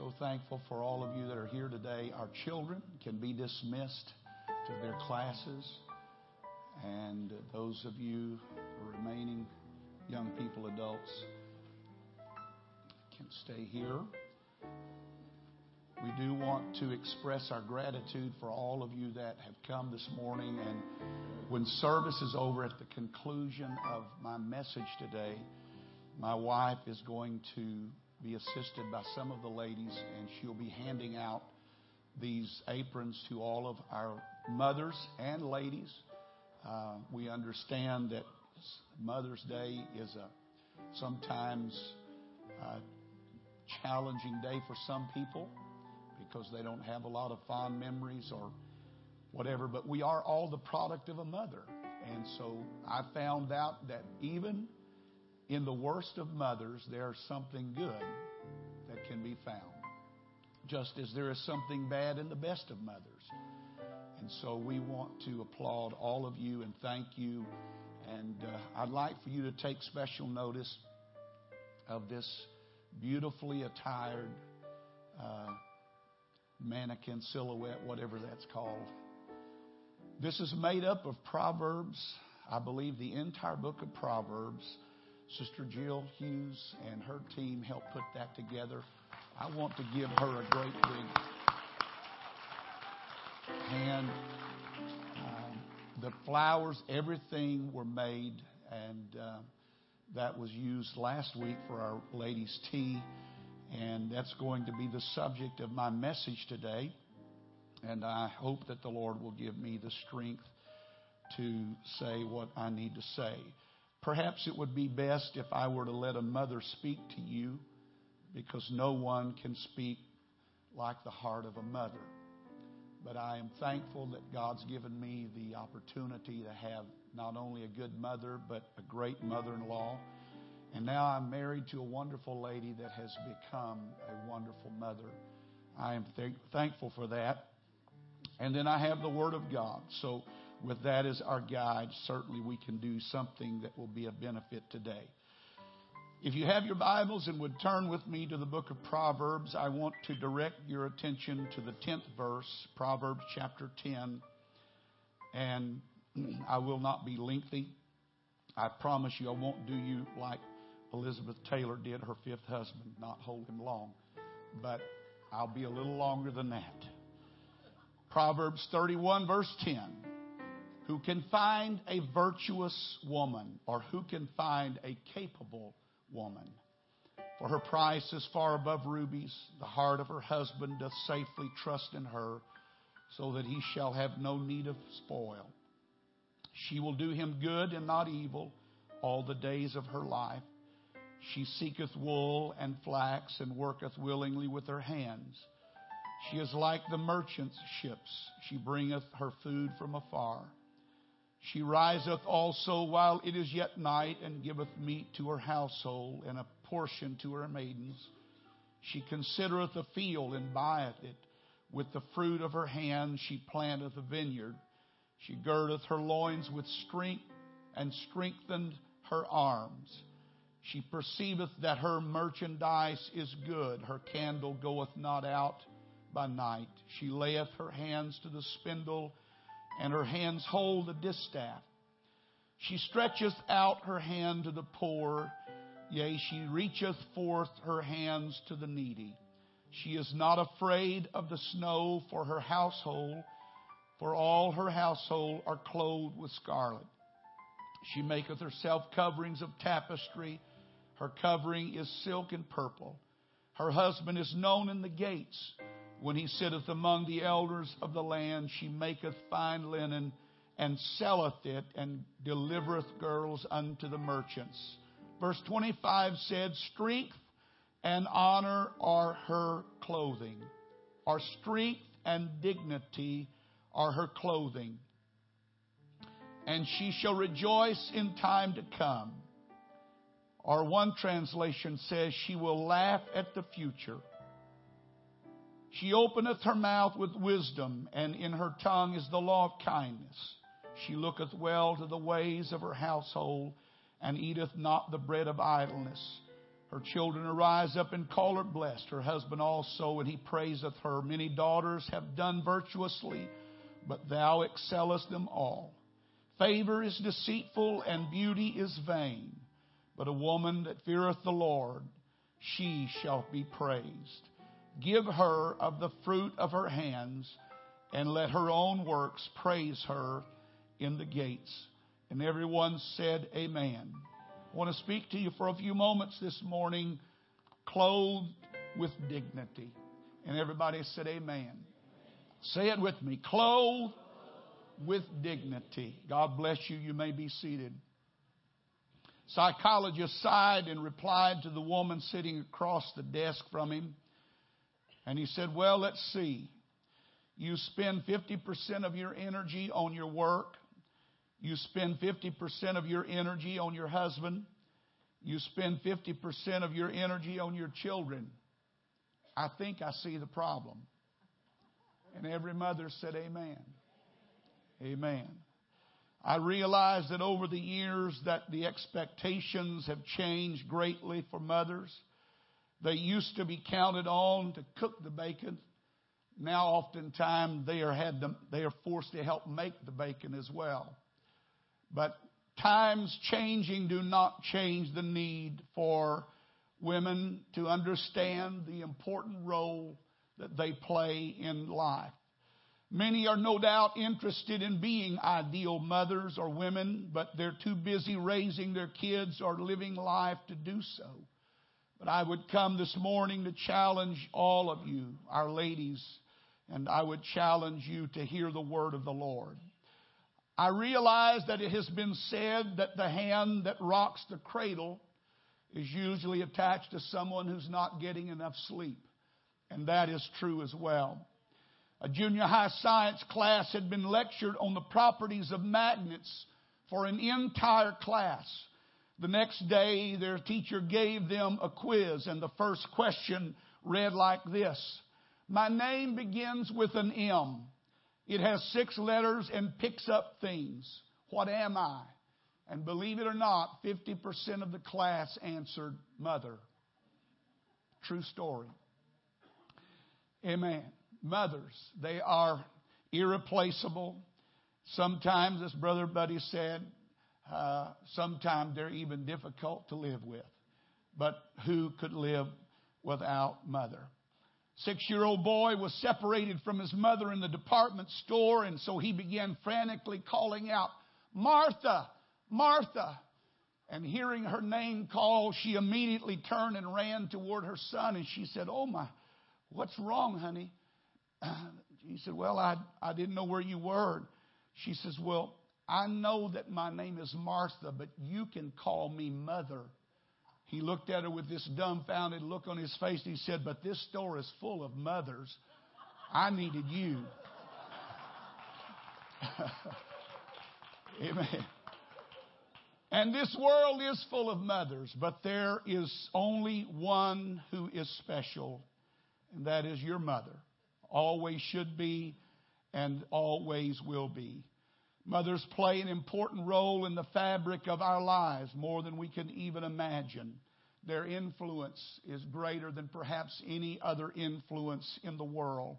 So thankful for all of you that are here today. Our children can be dismissed to their classes. And those of you remaining young people, adults, can stay here. We do want to express our gratitude for all of you that have come this morning. And when service is over at the conclusion of my message today, my wife is going to be assisted by some of the ladies, and she'll be handing out these aprons to all of our mothers and ladies. Uh, we understand that Mother's Day is a sometimes uh, challenging day for some people because they don't have a lot of fond memories or whatever, but we are all the product of a mother. And so I found out that even in the worst of mothers, there's something good that can be found. Just as there is something bad in the best of mothers. And so we want to applaud all of you and thank you. And uh, I'd like for you to take special notice of this beautifully attired uh, mannequin silhouette, whatever that's called. This is made up of Proverbs, I believe the entire book of Proverbs. Sister Jill Hughes and her team helped put that together. I want to give her a great big hand. Um, the flowers, everything were made, and uh, that was used last week for our ladies' tea. And that's going to be the subject of my message today. And I hope that the Lord will give me the strength to say what I need to say. Perhaps it would be best if I were to let a mother speak to you because no one can speak like the heart of a mother. But I am thankful that God's given me the opportunity to have not only a good mother, but a great mother in law. And now I'm married to a wonderful lady that has become a wonderful mother. I am th- thankful for that. And then I have the Word of God. So, with that as our guide, certainly we can do something that will be a benefit today. If you have your Bibles and would turn with me to the book of Proverbs, I want to direct your attention to the 10th verse, Proverbs chapter 10. And I will not be lengthy. I promise you I won't do you like Elizabeth Taylor did her fifth husband, not hold him long. But I'll be a little longer than that. Proverbs 31, verse 10. Who can find a virtuous woman, or who can find a capable woman? For her price is far above rubies. The heart of her husband doth safely trust in her, so that he shall have no need of spoil. She will do him good and not evil all the days of her life. She seeketh wool and flax and worketh willingly with her hands. She is like the merchant's ships. She bringeth her food from afar. She riseth also while it is yet night and giveth meat to her household and a portion to her maidens. She considereth a field and buyeth it. With the fruit of her hand she planteth a vineyard. She girdeth her loins with strength and strengthened her arms. She perceiveth that her merchandise is good. Her candle goeth not out by night. She layeth her hands to the spindle, and her hands hold the distaff. She stretcheth out her hand to the poor, yea, she reacheth forth her hands to the needy. She is not afraid of the snow for her household, for all her household are clothed with scarlet. She maketh herself coverings of tapestry. Her covering is silk and purple. Her husband is known in the gates. When he sitteth among the elders of the land, she maketh fine linen and selleth it and delivereth girls unto the merchants. Verse 25 said, Strength and honor are her clothing. Our strength and dignity are her clothing. And she shall rejoice in time to come. Or one translation says, She will laugh at the future. She openeth her mouth with wisdom, and in her tongue is the law of kindness. She looketh well to the ways of her household, and eateth not the bread of idleness. Her children arise up and call her blessed, her husband also, and he praiseth her. Many daughters have done virtuously, but thou excellest them all. Favor is deceitful and beauty is vain, but a woman that feareth the Lord, she shall be praised. Give her of the fruit of her hands, and let her own works praise her in the gates. And everyone said, Amen. I want to speak to you for a few moments this morning, clothed with dignity. And everybody said, Amen. Say it with me clothed with dignity. God bless you. You may be seated. Psychologist sighed and replied to the woman sitting across the desk from him. And he said, Well, let's see. You spend 50% of your energy on your work. You spend 50% of your energy on your husband. You spend 50% of your energy on your children. I think I see the problem. And every mother said, Amen. Amen. I realize that over the years that the expectations have changed greatly for mothers. They used to be counted on to cook the bacon. Now, oftentimes, they are, had to, they are forced to help make the bacon as well. But times changing do not change the need for women to understand the important role that they play in life. Many are no doubt interested in being ideal mothers or women, but they're too busy raising their kids or living life to do so. But I would come this morning to challenge all of you, our ladies, and I would challenge you to hear the word of the Lord. I realize that it has been said that the hand that rocks the cradle is usually attached to someone who's not getting enough sleep. And that is true as well. A junior high science class had been lectured on the properties of magnets for an entire class. The next day, their teacher gave them a quiz, and the first question read like this My name begins with an M. It has six letters and picks up things. What am I? And believe it or not, 50% of the class answered mother. True story. Amen. Mothers, they are irreplaceable. Sometimes, as Brother Buddy said, uh, sometimes they're even difficult to live with. But who could live without mother? Six year old boy was separated from his mother in the department store, and so he began frantically calling out, Martha, Martha. And hearing her name called, she immediately turned and ran toward her son, and she said, Oh my, what's wrong, honey? He said, Well, I, I didn't know where you were. She says, Well, I know that my name is Martha, but you can call me mother. He looked at her with this dumbfounded look on his face. And He said, But this store is full of mothers. I needed you. Amen. And this world is full of mothers, but there is only one who is special, and that is your mother. Always should be, and always will be. Mothers play an important role in the fabric of our lives more than we can even imagine. Their influence is greater than perhaps any other influence in the world.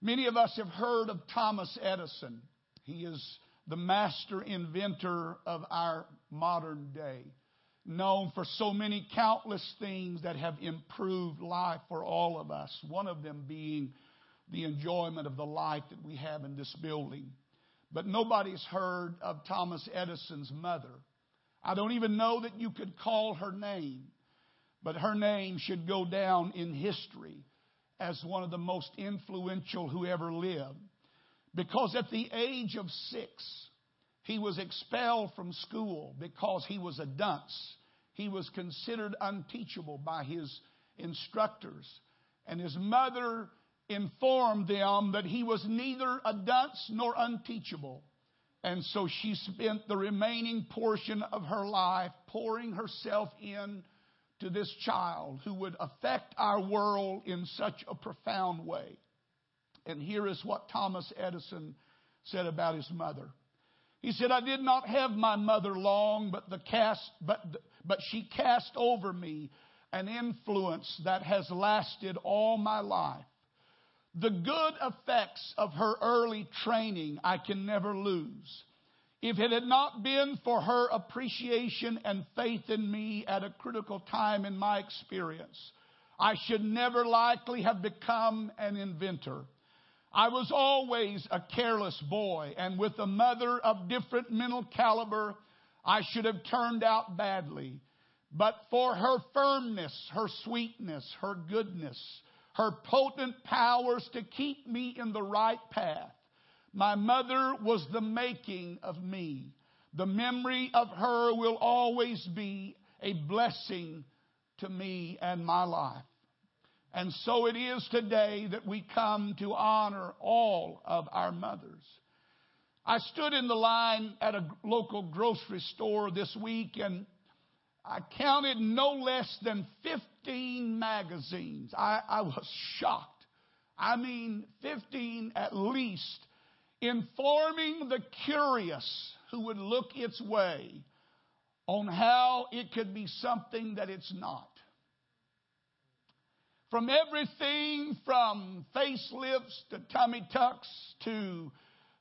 Many of us have heard of Thomas Edison. He is the master inventor of our modern day, known for so many countless things that have improved life for all of us, one of them being the enjoyment of the light that we have in this building. But nobody's heard of Thomas Edison's mother. I don't even know that you could call her name, but her name should go down in history as one of the most influential who ever lived. Because at the age of six, he was expelled from school because he was a dunce. He was considered unteachable by his instructors. And his mother informed them that he was neither a dunce nor unteachable. And so she spent the remaining portion of her life pouring herself in to this child who would affect our world in such a profound way. And here is what Thomas Edison said about his mother. He said, I did not have my mother long, but the cast, but, but she cast over me an influence that has lasted all my life. The good effects of her early training I can never lose. If it had not been for her appreciation and faith in me at a critical time in my experience, I should never likely have become an inventor. I was always a careless boy, and with a mother of different mental caliber, I should have turned out badly. But for her firmness, her sweetness, her goodness, her potent powers to keep me in the right path, my mother was the making of me. The memory of her will always be a blessing to me and my life. And so it is today that we come to honor all of our mothers. I stood in the line at a local grocery store this week and I counted no less than 15 magazines. I, I was shocked. I mean, 15 at least, informing the curious who would look its way on how it could be something that it's not. From everything from facelifts to tummy tucks to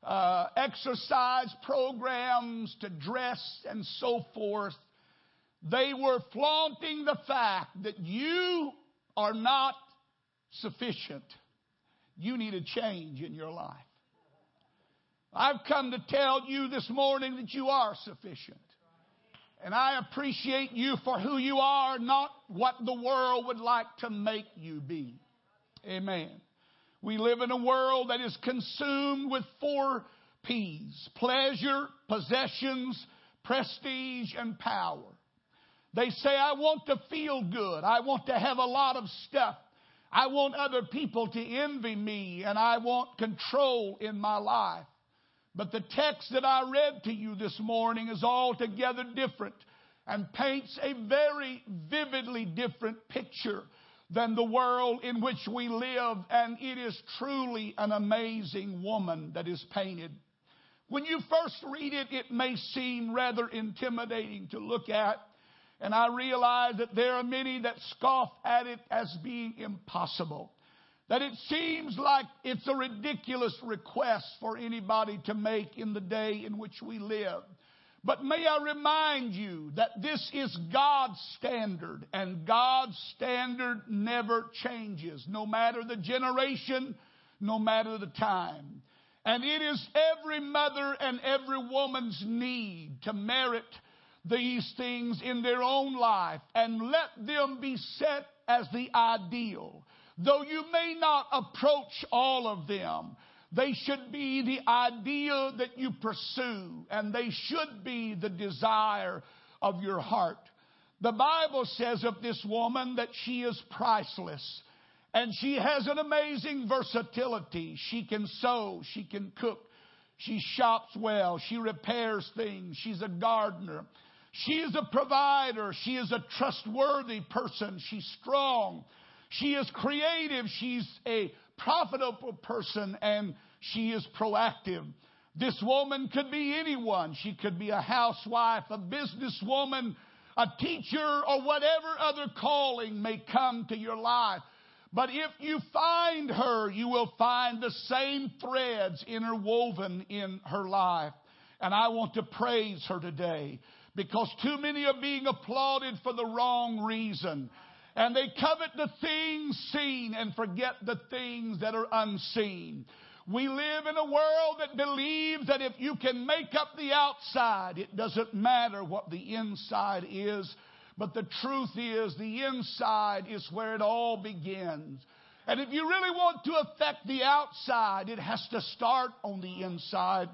uh, exercise programs to dress and so forth, they were flaunting the fact that you are not sufficient. You need a change in your life. I've come to tell you this morning that you are sufficient. And I appreciate you for who you are, not what the world would like to make you be. Amen. We live in a world that is consumed with four P's pleasure, possessions, prestige, and power. They say, I want to feel good. I want to have a lot of stuff. I want other people to envy me, and I want control in my life. But the text that I read to you this morning is altogether different and paints a very vividly different picture than the world in which we live. And it is truly an amazing woman that is painted. When you first read it, it may seem rather intimidating to look at. And I realize that there are many that scoff at it as being impossible that it seems like it's a ridiculous request for anybody to make in the day in which we live. But may I remind you that this is God's standard, and God's standard never changes, no matter the generation, no matter the time. And it is every mother and every woman's need to merit these things in their own life and let them be set as the ideal. Though you may not approach all of them, they should be the idea that you pursue, and they should be the desire of your heart. The Bible says of this woman that she is priceless. And she has an amazing versatility. She can sew, she can cook, she shops well, she repairs things, she's a gardener, she is a provider, she is a trustworthy person, she's strong, she is creative. She's a profitable person and she is proactive. This woman could be anyone. She could be a housewife, a businesswoman, a teacher, or whatever other calling may come to your life. But if you find her, you will find the same threads interwoven in her life. And I want to praise her today because too many are being applauded for the wrong reason. And they covet the things seen and forget the things that are unseen. We live in a world that believes that if you can make up the outside, it doesn't matter what the inside is. But the truth is, the inside is where it all begins. And if you really want to affect the outside, it has to start on the inside.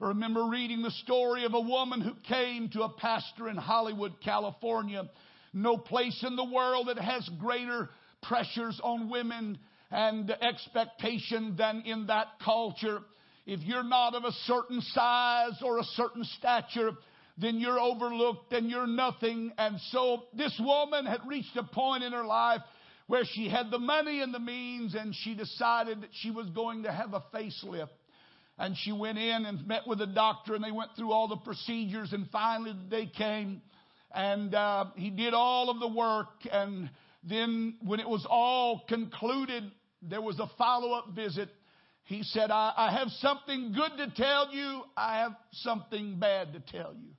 I remember reading the story of a woman who came to a pastor in Hollywood, California no place in the world that has greater pressures on women and expectation than in that culture. If you're not of a certain size or a certain stature, then you're overlooked and you're nothing. And so this woman had reached a point in her life where she had the money and the means and she decided that she was going to have a facelift. And she went in and met with the doctor, and they went through all the procedures, and finally the day came, and uh, he did all of the work. And then, when it was all concluded, there was a follow up visit. He said, I, I have something good to tell you, I have something bad to tell you.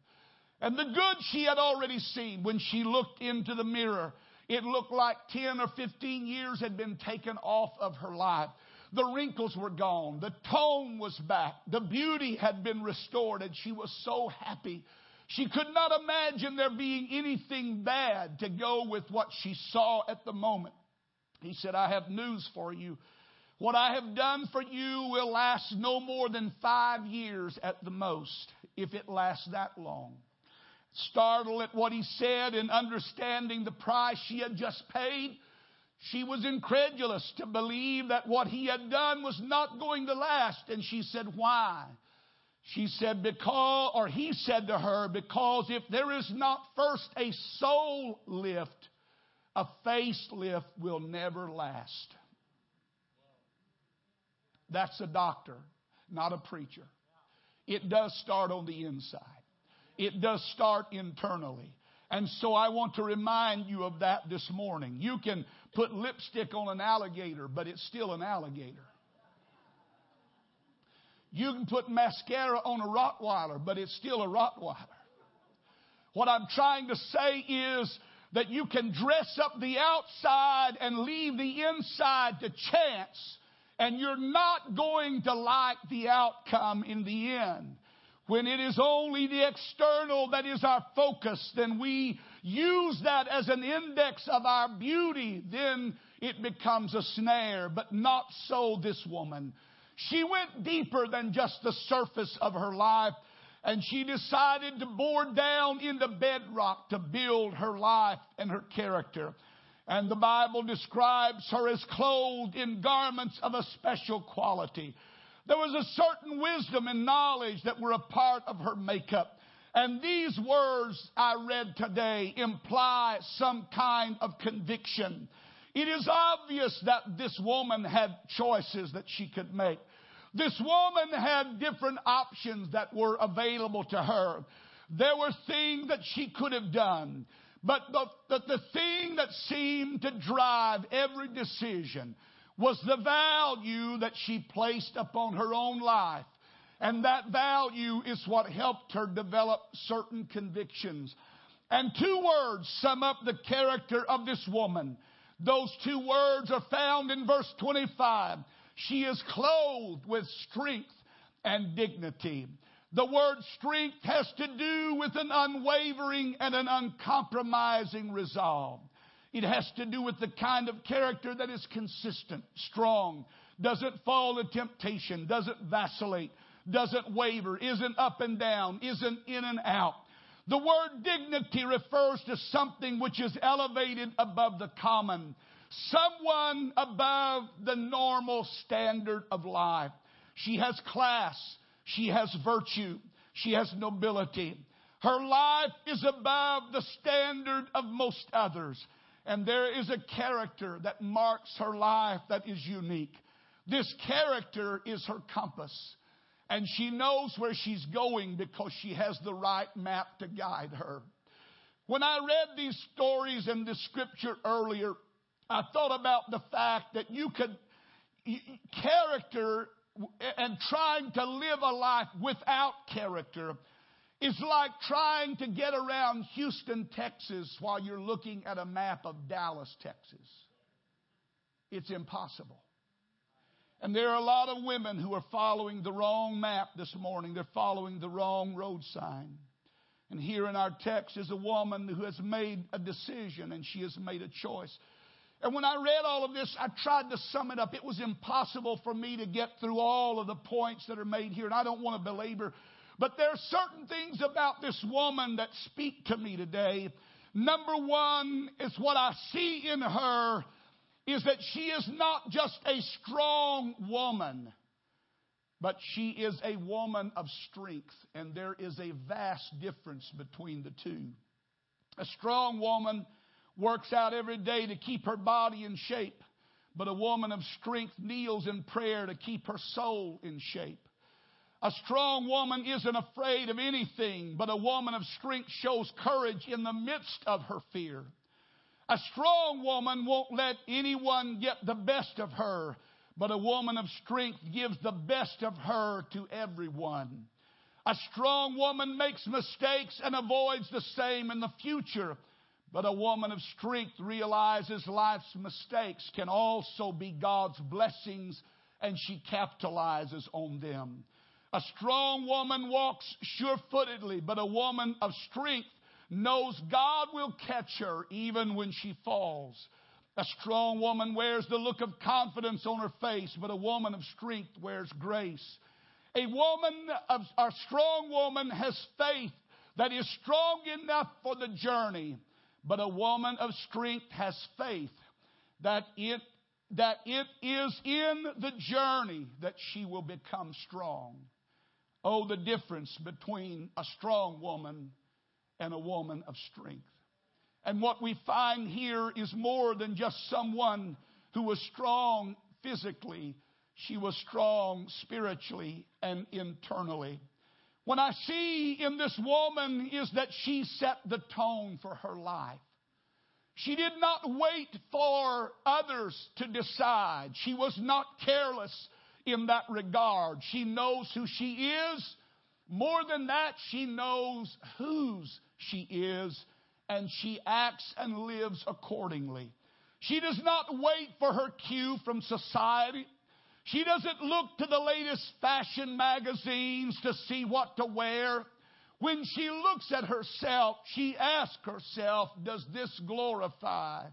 And the good she had already seen when she looked into the mirror. It looked like 10 or 15 years had been taken off of her life. The wrinkles were gone. The tone was back. The beauty had been restored, and she was so happy. She could not imagine there being anything bad to go with what she saw at the moment. He said, I have news for you. What I have done for you will last no more than five years at the most, if it lasts that long. Startled at what he said and understanding the price she had just paid, she was incredulous to believe that what he had done was not going to last. And she said, Why? She said, Because, or he said to her, Because if there is not first a soul lift, a facelift will never last. That's a doctor, not a preacher. It does start on the inside. It does start internally. And so I want to remind you of that this morning. You can put lipstick on an alligator, but it's still an alligator. You can put mascara on a Rottweiler, but it's still a Rottweiler. What I'm trying to say is that you can dress up the outside and leave the inside to chance, and you're not going to like the outcome in the end. When it is only the external that is our focus, then we use that as an index of our beauty, then it becomes a snare. But not so this woman. She went deeper than just the surface of her life, and she decided to bore down into bedrock to build her life and her character. And the Bible describes her as clothed in garments of a special quality. There was a certain wisdom and knowledge that were a part of her makeup. And these words I read today imply some kind of conviction. It is obvious that this woman had choices that she could make. This woman had different options that were available to her. There were things that she could have done. But the, the, the thing that seemed to drive every decision was the value that she placed upon her own life. And that value is what helped her develop certain convictions. And two words sum up the character of this woman. Those two words are found in verse 25. She is clothed with strength and dignity. The word strength has to do with an unwavering and an uncompromising resolve. It has to do with the kind of character that is consistent, strong, doesn't fall to temptation, doesn't vacillate, doesn't waver, isn't up and down, isn't in and out. The word dignity refers to something which is elevated above the common, someone above the normal standard of life. She has class, she has virtue, she has nobility. Her life is above the standard of most others. And there is a character that marks her life that is unique. This character is her compass. And she knows where she's going because she has the right map to guide her. When I read these stories in the scripture earlier, I thought about the fact that you could, character and trying to live a life without character it's like trying to get around Houston, Texas while you're looking at a map of Dallas, Texas. It's impossible. And there are a lot of women who are following the wrong map this morning. They're following the wrong road sign. And here in our text is a woman who has made a decision and she has made a choice. And when I read all of this, I tried to sum it up. It was impossible for me to get through all of the points that are made here. And I don't want to belabor but there are certain things about this woman that speak to me today. Number one is what I see in her is that she is not just a strong woman, but she is a woman of strength. And there is a vast difference between the two. A strong woman works out every day to keep her body in shape, but a woman of strength kneels in prayer to keep her soul in shape. A strong woman isn't afraid of anything, but a woman of strength shows courage in the midst of her fear. A strong woman won't let anyone get the best of her, but a woman of strength gives the best of her to everyone. A strong woman makes mistakes and avoids the same in the future. But a woman of strength realizes life's mistakes can also be God's blessings and she capitalizes on them. A strong woman walks sure footedly, but a woman of strength knows God will catch her even when she falls. A strong woman wears the look of confidence on her face, but a woman of strength wears grace. A woman of, a strong woman has faith that is strong enough for the journey, but a woman of strength has faith that it, that it is in the journey that she will become strong. Oh, the difference between a strong woman and a woman of strength. And what we find here is more than just someone who was strong physically. She was strong spiritually and internally. What I see in this woman is that she set the tone for her life. She did not wait for others to decide. She was not careless in that regard. She knows who she is. More than that, she knows whose she is, and she acts and lives accordingly. She does not wait for her cue from society. She doesn't look to the latest fashion magazines to see what to wear. When she looks at herself, she asks herself, Does this glorify?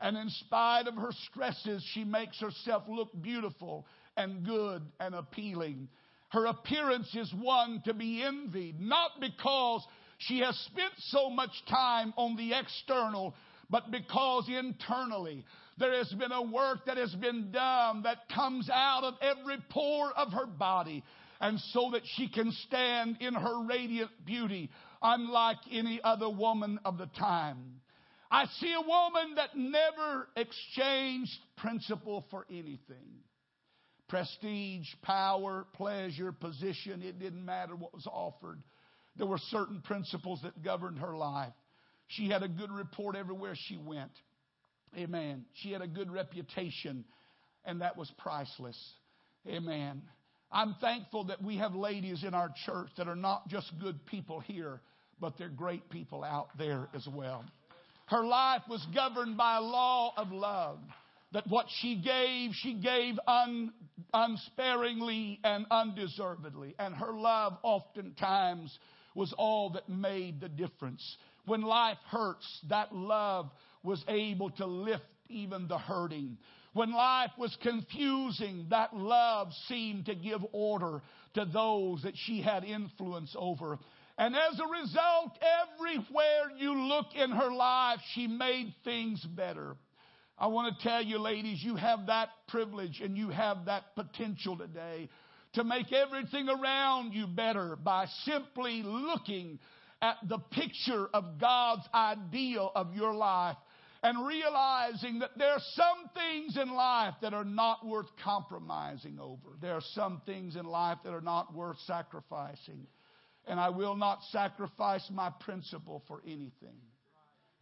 And in spite of her stresses, she makes herself look beautiful and good and appealing. Her appearance is one to be envied, not because she has spent so much time on the external, but because internally there has been a work that has been done that comes out of every pore of her body. And so that she can stand in her radiant beauty, unlike any other woman of the time. I see a woman that never exchanged principle for anything. Prestige, power, pleasure, position, it didn't matter what was offered. There were certain principles that governed her life. She had a good report everywhere she went. Amen. She had a good reputation, and that was priceless. Amen. I'm thankful that we have ladies in our church that are not just good people here, but they're great people out there as well. Her life was governed by a law of love. That what she gave, she gave un, unsparingly and undeservedly. And her love oftentimes was all that made the difference. When life hurts, that love was able to lift even the hurting. When life was confusing, that love seemed to give order to those that she had influence over. And as a result, everywhere you look in her life, she made things better. I want to tell you, ladies, you have that privilege and you have that potential today to make everything around you better by simply looking at the picture of God's ideal of your life and realizing that there are some things in life that are not worth compromising over. There are some things in life that are not worth sacrificing. And I will not sacrifice my principle for anything.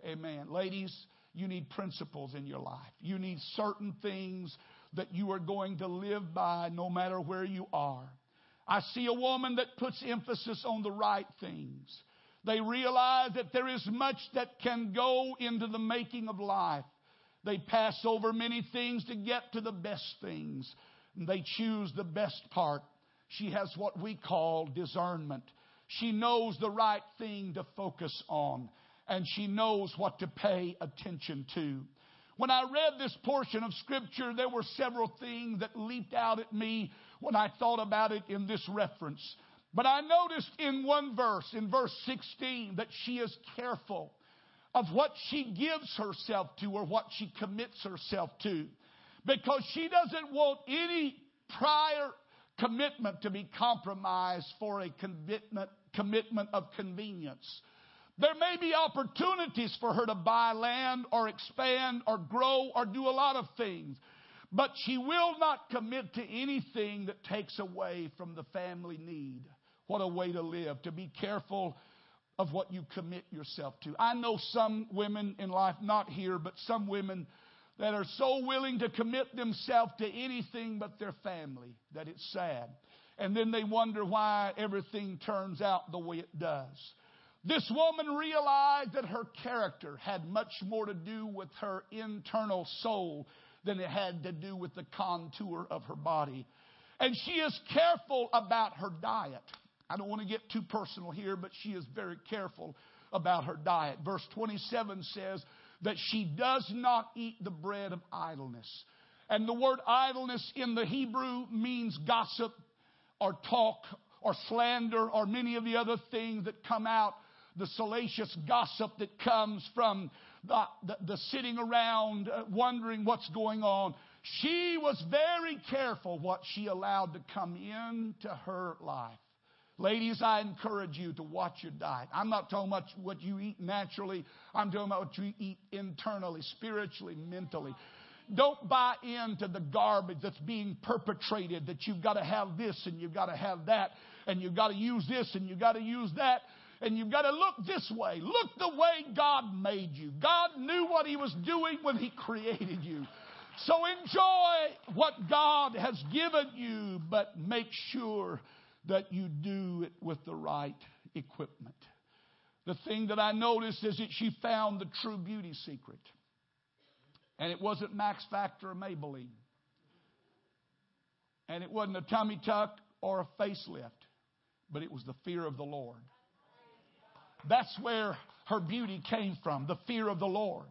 Amen. Ladies, you need principles in your life. You need certain things that you are going to live by no matter where you are. I see a woman that puts emphasis on the right things. They realize that there is much that can go into the making of life. They pass over many things to get to the best things. They choose the best part. She has what we call discernment. She knows the right thing to focus on, and she knows what to pay attention to. When I read this portion of Scripture, there were several things that leaped out at me when I thought about it in this reference. But I noticed in one verse, in verse 16, that she is careful of what she gives herself to or what she commits herself to. Because she doesn't want any prior commitment to be compromised for a commitment, commitment of convenience. There may be opportunities for her to buy land or expand or grow or do a lot of things. but she will not commit to anything that takes away from the family need. What a way to live, to be careful of what you commit yourself to. I know some women in life, not here, but some women that are so willing to commit themselves to anything but their family that it's sad. And then they wonder why everything turns out the way it does. This woman realized that her character had much more to do with her internal soul than it had to do with the contour of her body. And she is careful about her diet. I don't want to get too personal here, but she is very careful about her diet. Verse 27 says that she does not eat the bread of idleness. And the word idleness in the Hebrew means gossip or talk or slander or many of the other things that come out, the salacious gossip that comes from the, the, the sitting around uh, wondering what's going on. She was very careful what she allowed to come into her life. Ladies, I encourage you to watch your diet. I'm not talking about what you eat naturally. I'm talking about what you eat internally, spiritually, mentally. Don't buy into the garbage that's being perpetrated that you've got to have this and you've got to have that and you've got to use this and you've got to use that and you've got to look this way. Look the way God made you. God knew what He was doing when He created you. So enjoy what God has given you, but make sure that you do it with the right equipment. The thing that I noticed is that she found the true beauty secret. And it wasn't Max Factor or Maybelline. And it wasn't a tummy tuck or a facelift, but it was the fear of the Lord. That's where her beauty came from, the fear of the Lord.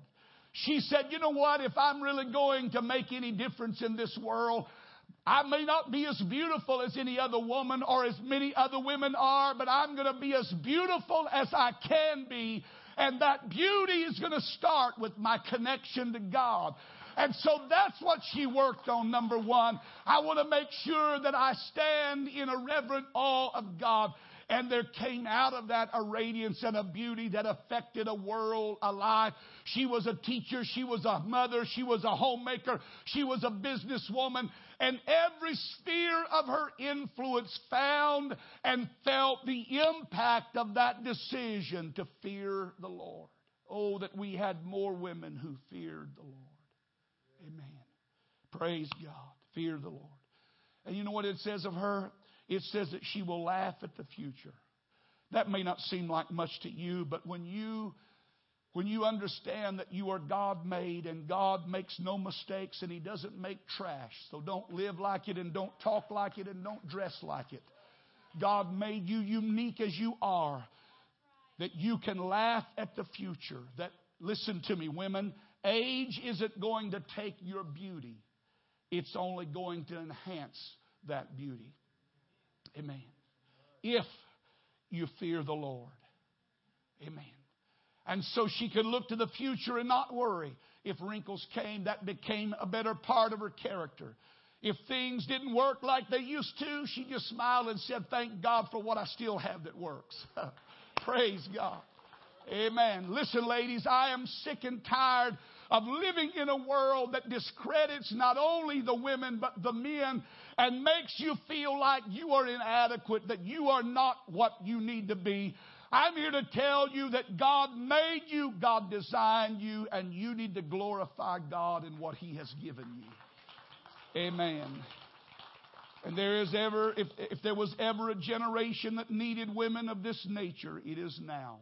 She said, You know what? If I'm really going to make any difference in this world, I may not be as beautiful as any other woman or as many other women are, but I'm going to be as beautiful as I can be. And that beauty is going to start with my connection to God. And so that's what she worked on, number one. I want to make sure that I stand in a reverent awe of God. And there came out of that a radiance and a beauty that affected a world, alive. She was a teacher. She was a mother. She was a homemaker. She was a businesswoman. And every sphere of her influence found and felt the impact of that decision to fear the Lord. Oh, that we had more women who feared the Lord. Amen. Praise God. Fear the Lord. And you know what it says of her? It says that she will laugh at the future. That may not seem like much to you, but when you when you understand that you are God made and God makes no mistakes and He doesn't make trash, so don't live like it and don't talk like it and don't dress like it. God made you unique as you are, that you can laugh at the future. That, listen to me, women, age isn't going to take your beauty, it's only going to enhance that beauty. Amen. If you fear the Lord. Amen. And so she could look to the future and not worry. If wrinkles came, that became a better part of her character. If things didn't work like they used to, she just smiled and said, Thank God for what I still have that works. Praise God. Amen. Listen, ladies, I am sick and tired of living in a world that discredits not only the women but the men and makes you feel like you are inadequate, that you are not what you need to be. I'm here to tell you that God made you, God designed you, and you need to glorify God in what He has given you. Amen. And there is ever, if, if there was ever a generation that needed women of this nature, it is now.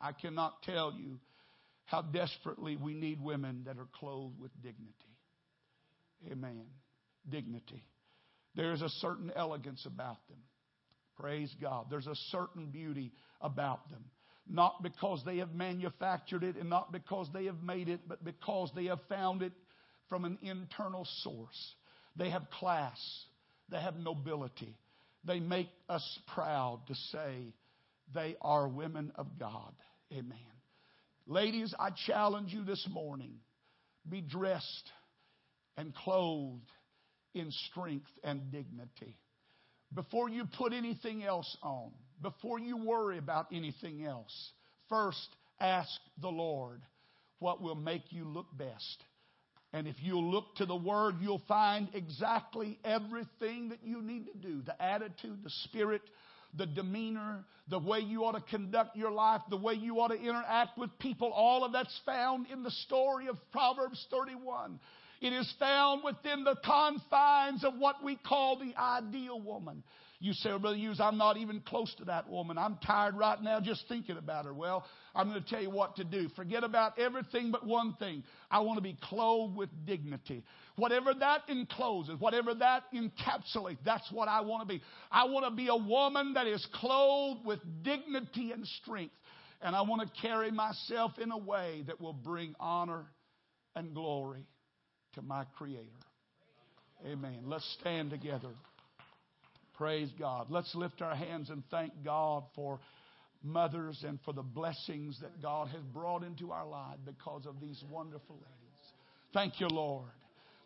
I cannot tell you how desperately we need women that are clothed with dignity. Amen. Dignity. There's a certain elegance about them. Praise God. There's a certain beauty about them. Not because they have manufactured it and not because they have made it, but because they have found it from an internal source. They have class. They have nobility. They make us proud to say they are women of God. Amen. Ladies, I challenge you this morning be dressed and clothed in strength and dignity. Before you put anything else on, before you worry about anything else, first ask the Lord what will make you look best. And if you'll look to the Word, you'll find exactly everything that you need to do the attitude, the spirit, the demeanor, the way you ought to conduct your life, the way you ought to interact with people. All of that's found in the story of Proverbs 31. It is found within the confines of what we call the ideal woman. You say, Brother Hughes, I'm not even close to that woman. I'm tired right now just thinking about her. Well, I'm going to tell you what to do. Forget about everything but one thing. I want to be clothed with dignity. Whatever that encloses, whatever that encapsulates, that's what I want to be. I want to be a woman that is clothed with dignity and strength. And I want to carry myself in a way that will bring honor and glory to my Creator. Amen. Let's stand together. Praise God. Let's lift our hands and thank God for mothers and for the blessings that God has brought into our life because of these wonderful ladies. Thank you, Lord.